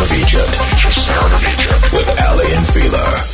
Sound of Egypt. Sound of Egypt with Aly and Fila.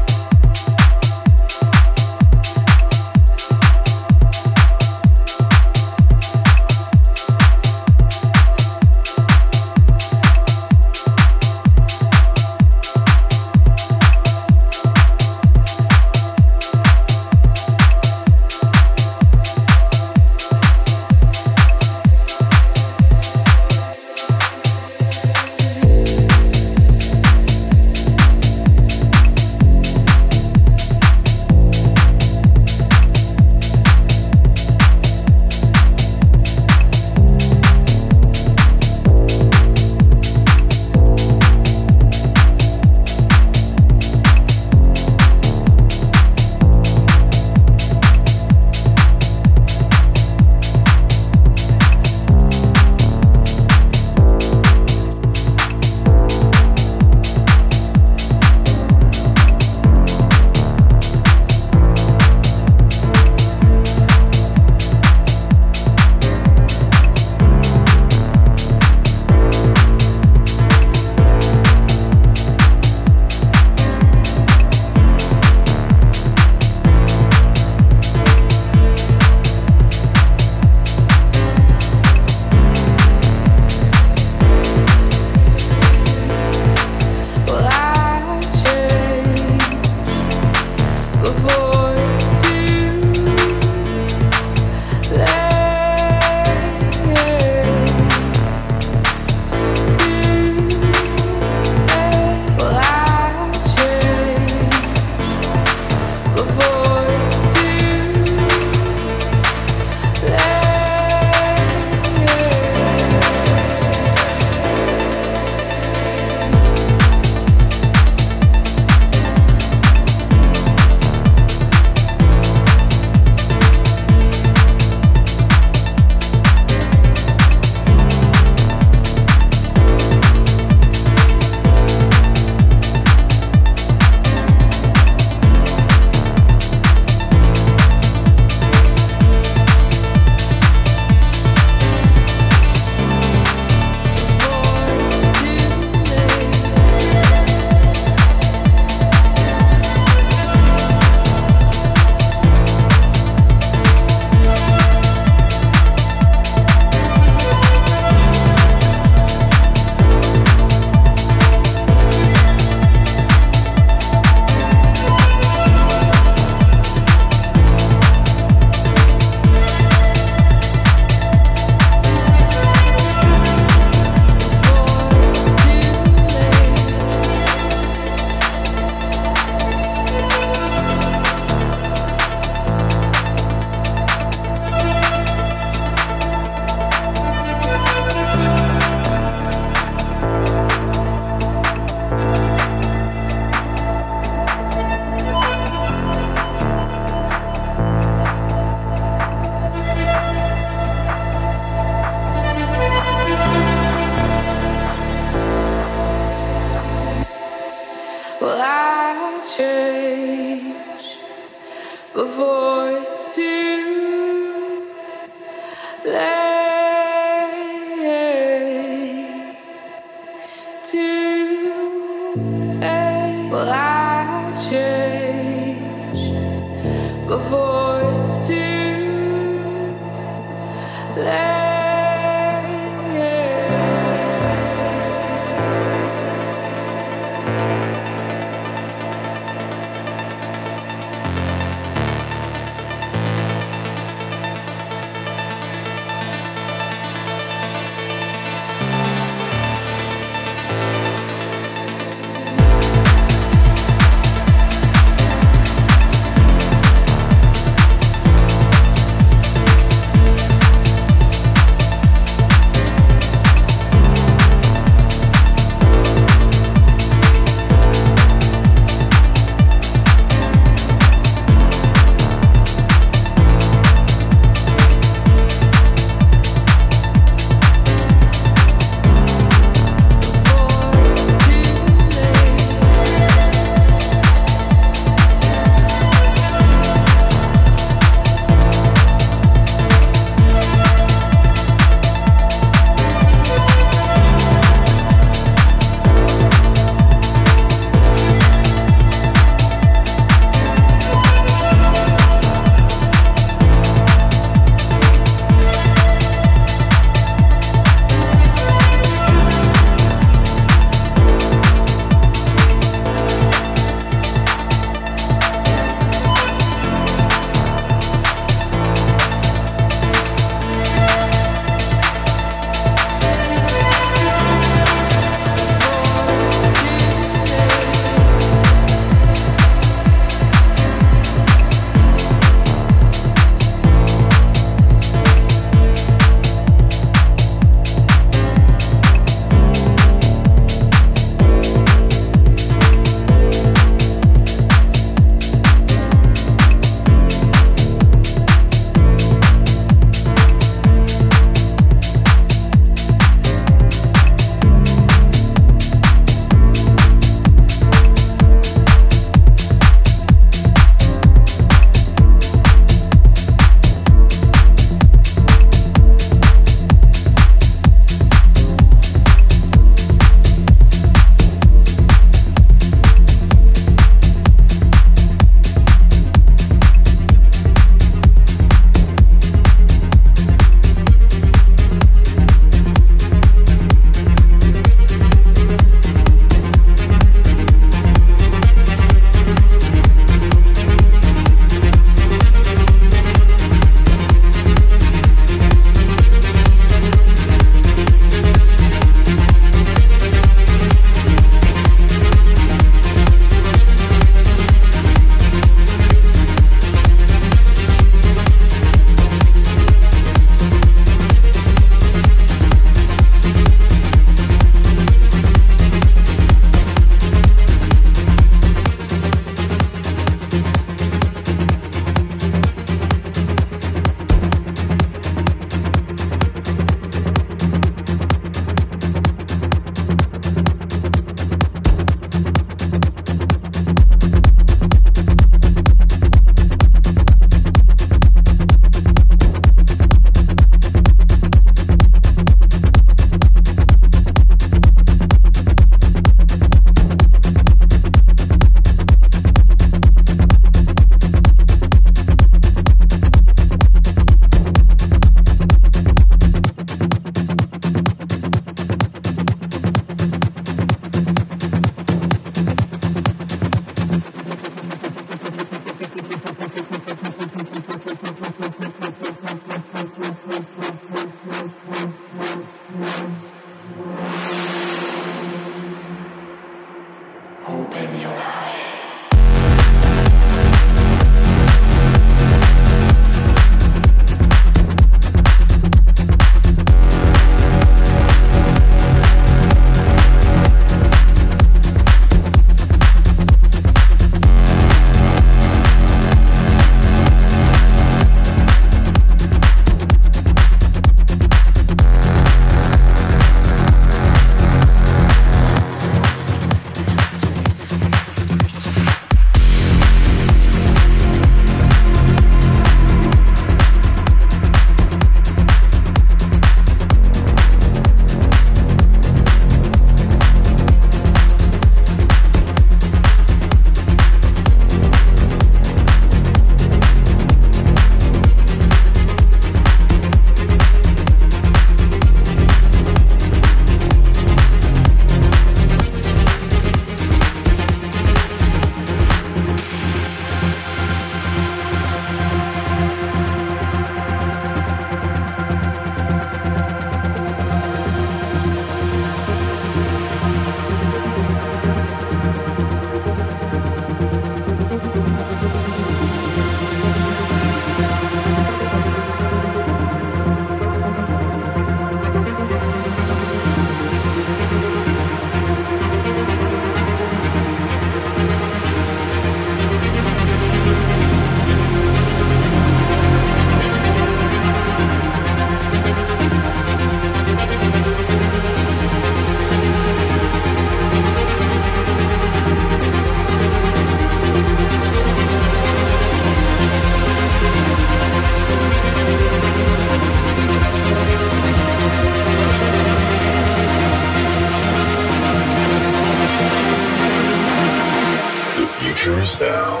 Begins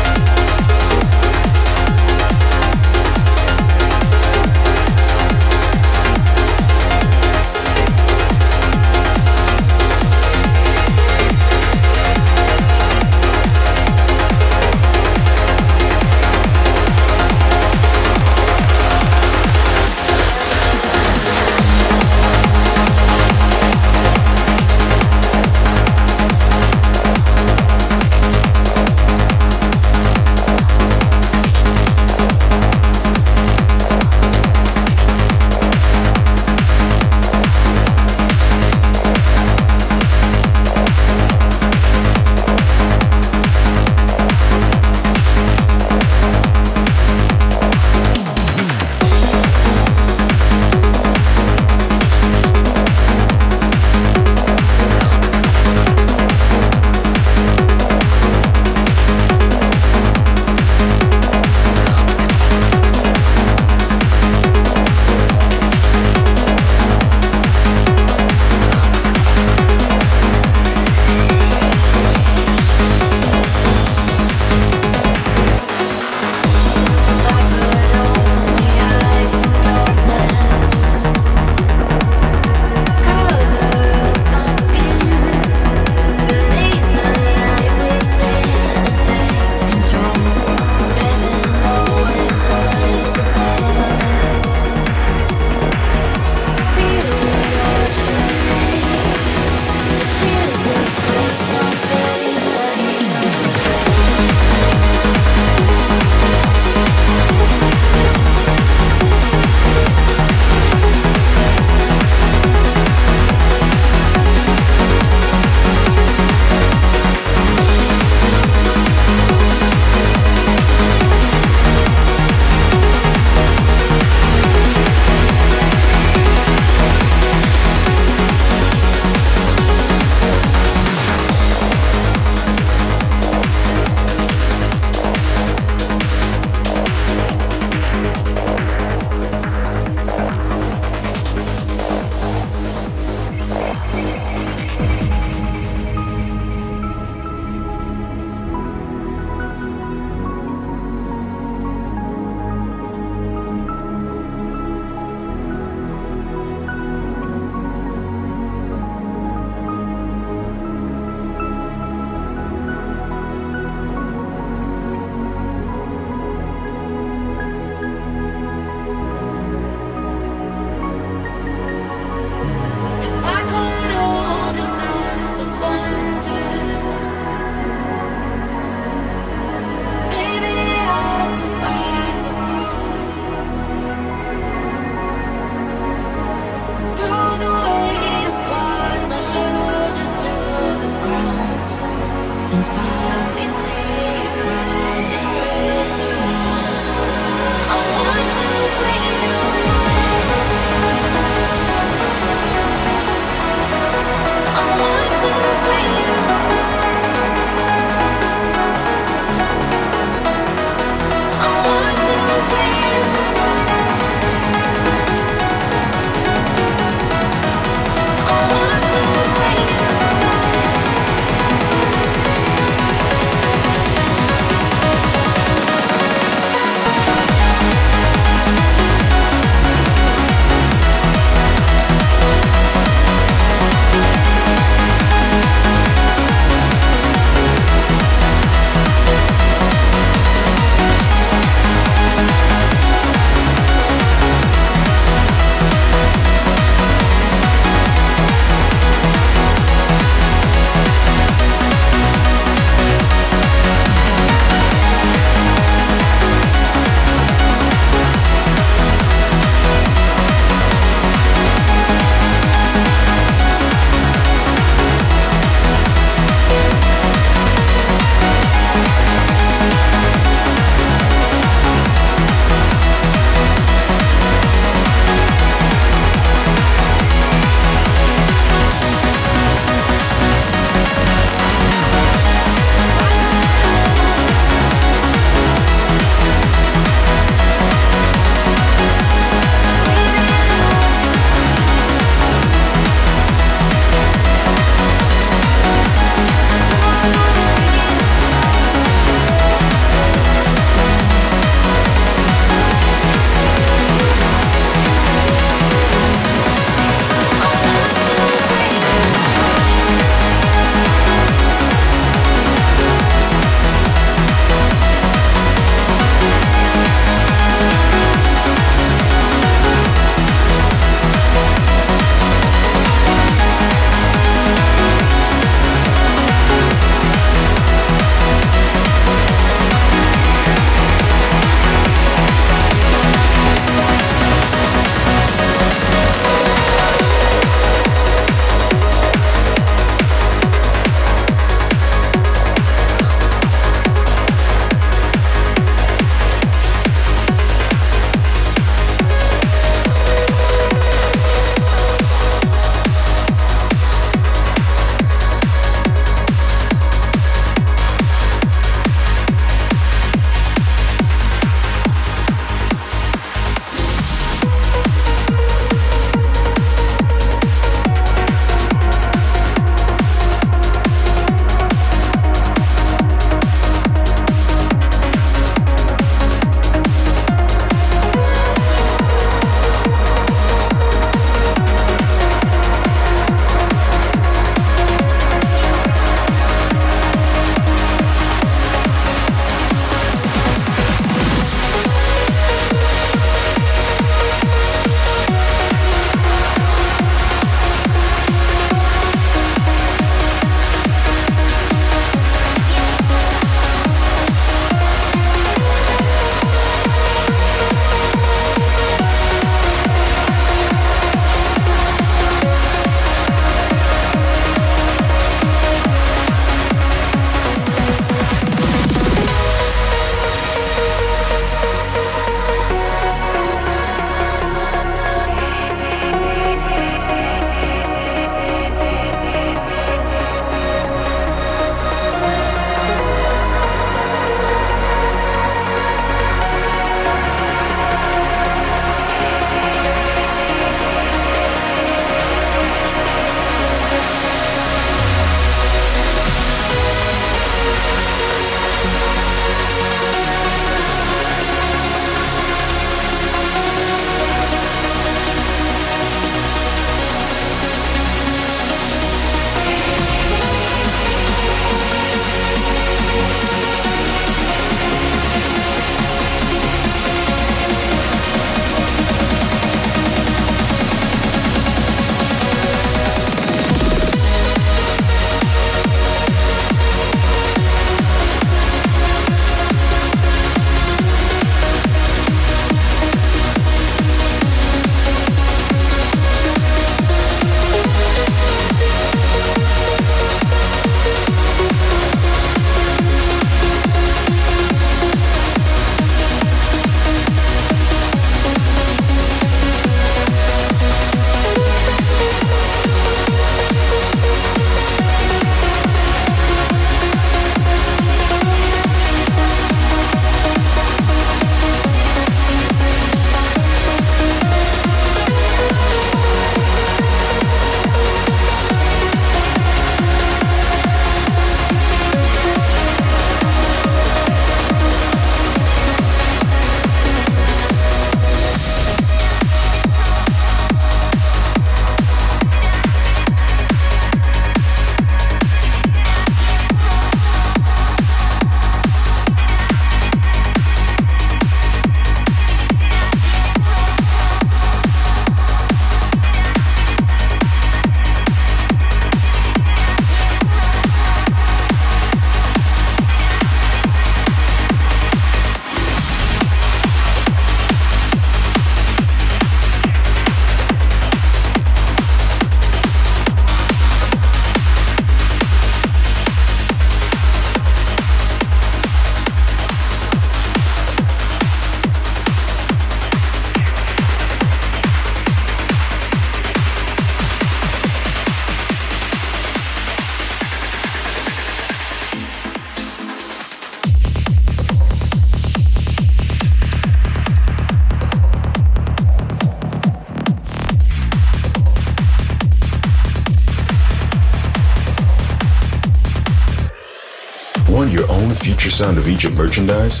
Sound of Egypt merchandise?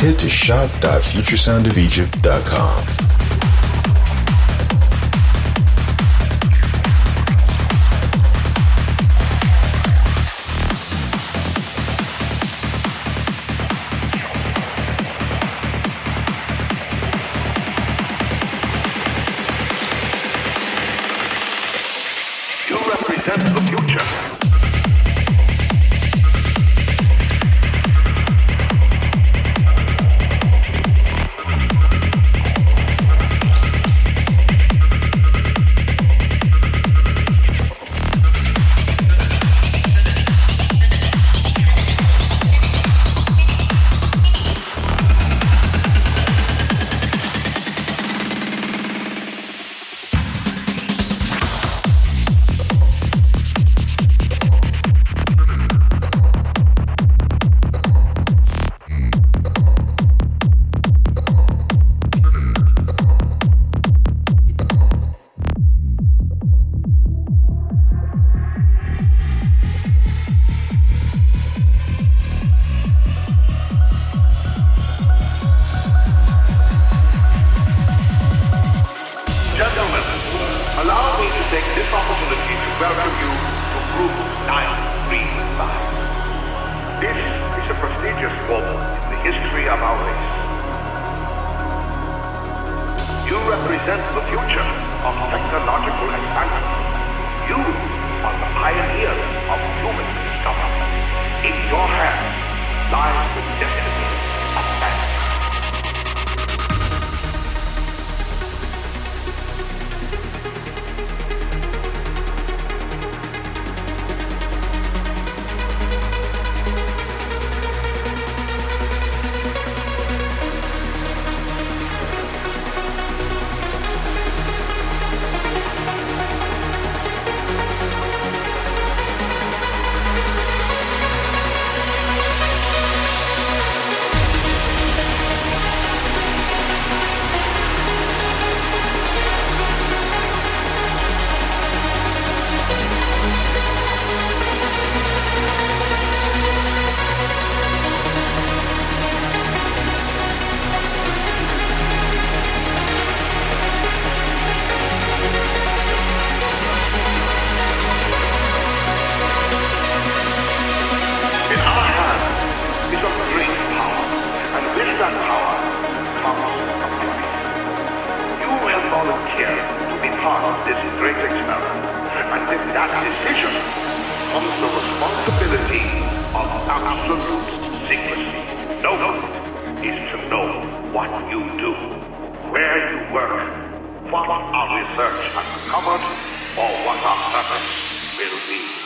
Head to shop.futuresoundofegypt.com. what our research has uncovered or what our purpose will be.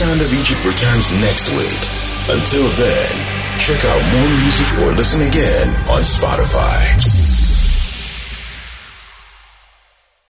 Sound of Egypt returns next week. Until then, check out more music or listen again on Spotify.